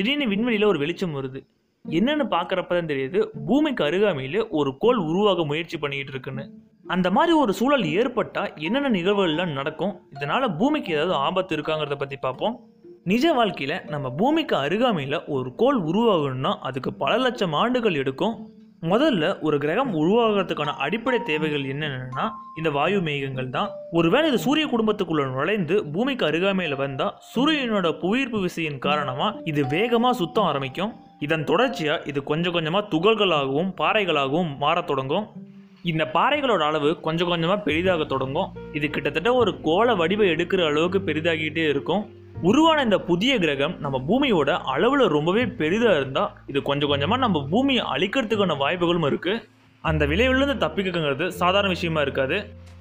திடீர்னு விண்வெளியில் ஒரு வெளிச்சம் வருது. என்னன்னு பார்க்குறப்ப தான் தெரியுது பூமிக்கு அருகாமையில் ஒரு கோள் உருவாக முயற்சி பண்ணிக்கிட்டு இருக்குன்னு. அந்த மாதிரி ஒரு சூழல் ஏற்பட்டால் என்னென்ன நிகழ்வுகள்லாம் நடக்கும்? இதனால் பூமிக்கு ஏதாவது ஆபத்து இருக்காங்கிறத பற்றி பார்ப்போம். நிஜ வாழ்க்கையில் நம்ம பூமிக்கு அருகாமையில் ஒரு கோள் உருவாகணும்னா அதுக்கு பல லட்சம் ஆண்டுகள் எடுக்கும். முதல்ல ஒரு கிரகம் உருவாகிறதுக்கான அடிப்படை தேவைகள் என்னென்னா இந்த வாயு மேகங்கள் தான். ஒருவேளை இது சூரிய குடும்பத்துக்குள்ள நுழைந்து பூமிக்கு அருகாமையில் வந்தால் சூரியனோட புவியீர்ப்பு விசையின் காரணமாக இது வேகமாக சுத்தம் ஆரம்பிக்கும். இதன் தொடர்ச்சியாக இது கொஞ்சம் கொஞ்சமாக துகள்களாகவும் பாறைகளாகவும் மாறத் தொடங்கும். இந்த பாறைகளோட அளவு கொஞ்சம் கொஞ்சமாக பெரிதாக தொடங்கும். இது கிட்டத்தட்ட ஒரு கோள வடிவம் எடுக்கிற அளவுக்கு பெரிதாகிட்டே இருக்கும். உருவான இந்த புதிய கிரகம் நம்ம பூமியோட அளவில் ரொம்பவே பெரிதாக இருந்தால் இது கொஞ்சம் கொஞ்சமாக நம்ம பூமியை அழிக்கிறதுக்கான வாய்ப்புகளும் இருக்குது அந்த விளைவிலிருந்து தப்பிக்கங்கிறது சாதாரண விஷயமா இருக்காது.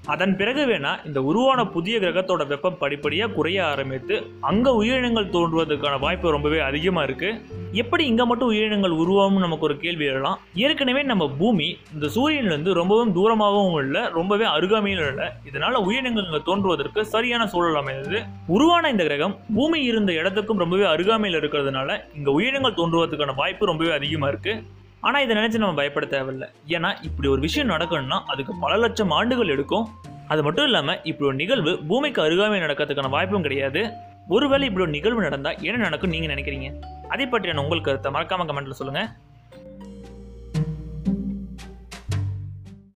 அதன் பிறகு வேணா இந்த உருவான புதிய கிரகத்தோட வெப்பம் படிப்படியாக குறைய ஆரம்பித்து அங்கே உயிரினங்கள் தோன்றுவதற்கான வாய்ப்பு ரொம்பவே அதிகமாக இருக்குது எப்படி இங்கே மட்டும் உயிரினங்கள் உருவாகும் நமக்கு ஒரு கேள்வி எழலாம். ஏற்கனவே நம்ம பூமி இந்த சூரியன்லேருந்து ரொம்பவும் தூரமாகவும் இல்லை ரொம்பவே அருகாமையிலும் இல்லை இதனால் உயிரினங்கள் இங்கே தோன்றுவதற்கு சரியான சூழல் அமைந்தது. உருவான இந்த கிரகம் பூமி இருந்த இடத்துக்கும் ரொம்பவே அருகாமையில் இருக்கிறதுனால இங்கே உயிரினங்கள் தோன்றுவதற்கான வாய்ப்பு ரொம்பவே அதிகமாக இருக்குது ஆனால் இதை நினச்சி நம்ம பயப்பட தேவையில்லை. ஏன்னா இப்படி ஒரு விஷயம் நடக்கணும்னா அதுக்கு பல லட்சம் ஆண்டுகள் எடுக்கும். அது மட்டும் இல்லாமல் இப்படி ஒரு நிகழ்வு பூமிக்கு அருகாமை நடக்கிறதுக்கான வாய்ப்பும் கிடையாது. ஒருவேளை இப்படி ஒரு நிகழ்வு நடந்தால் என்ன நடக்கும் நீங்கள் நினைக்கிறீங்க? அதை பற்றியான உங்கள் கருத்தை மறக்காம கமெண்ட்ல சொல்லுங்கள்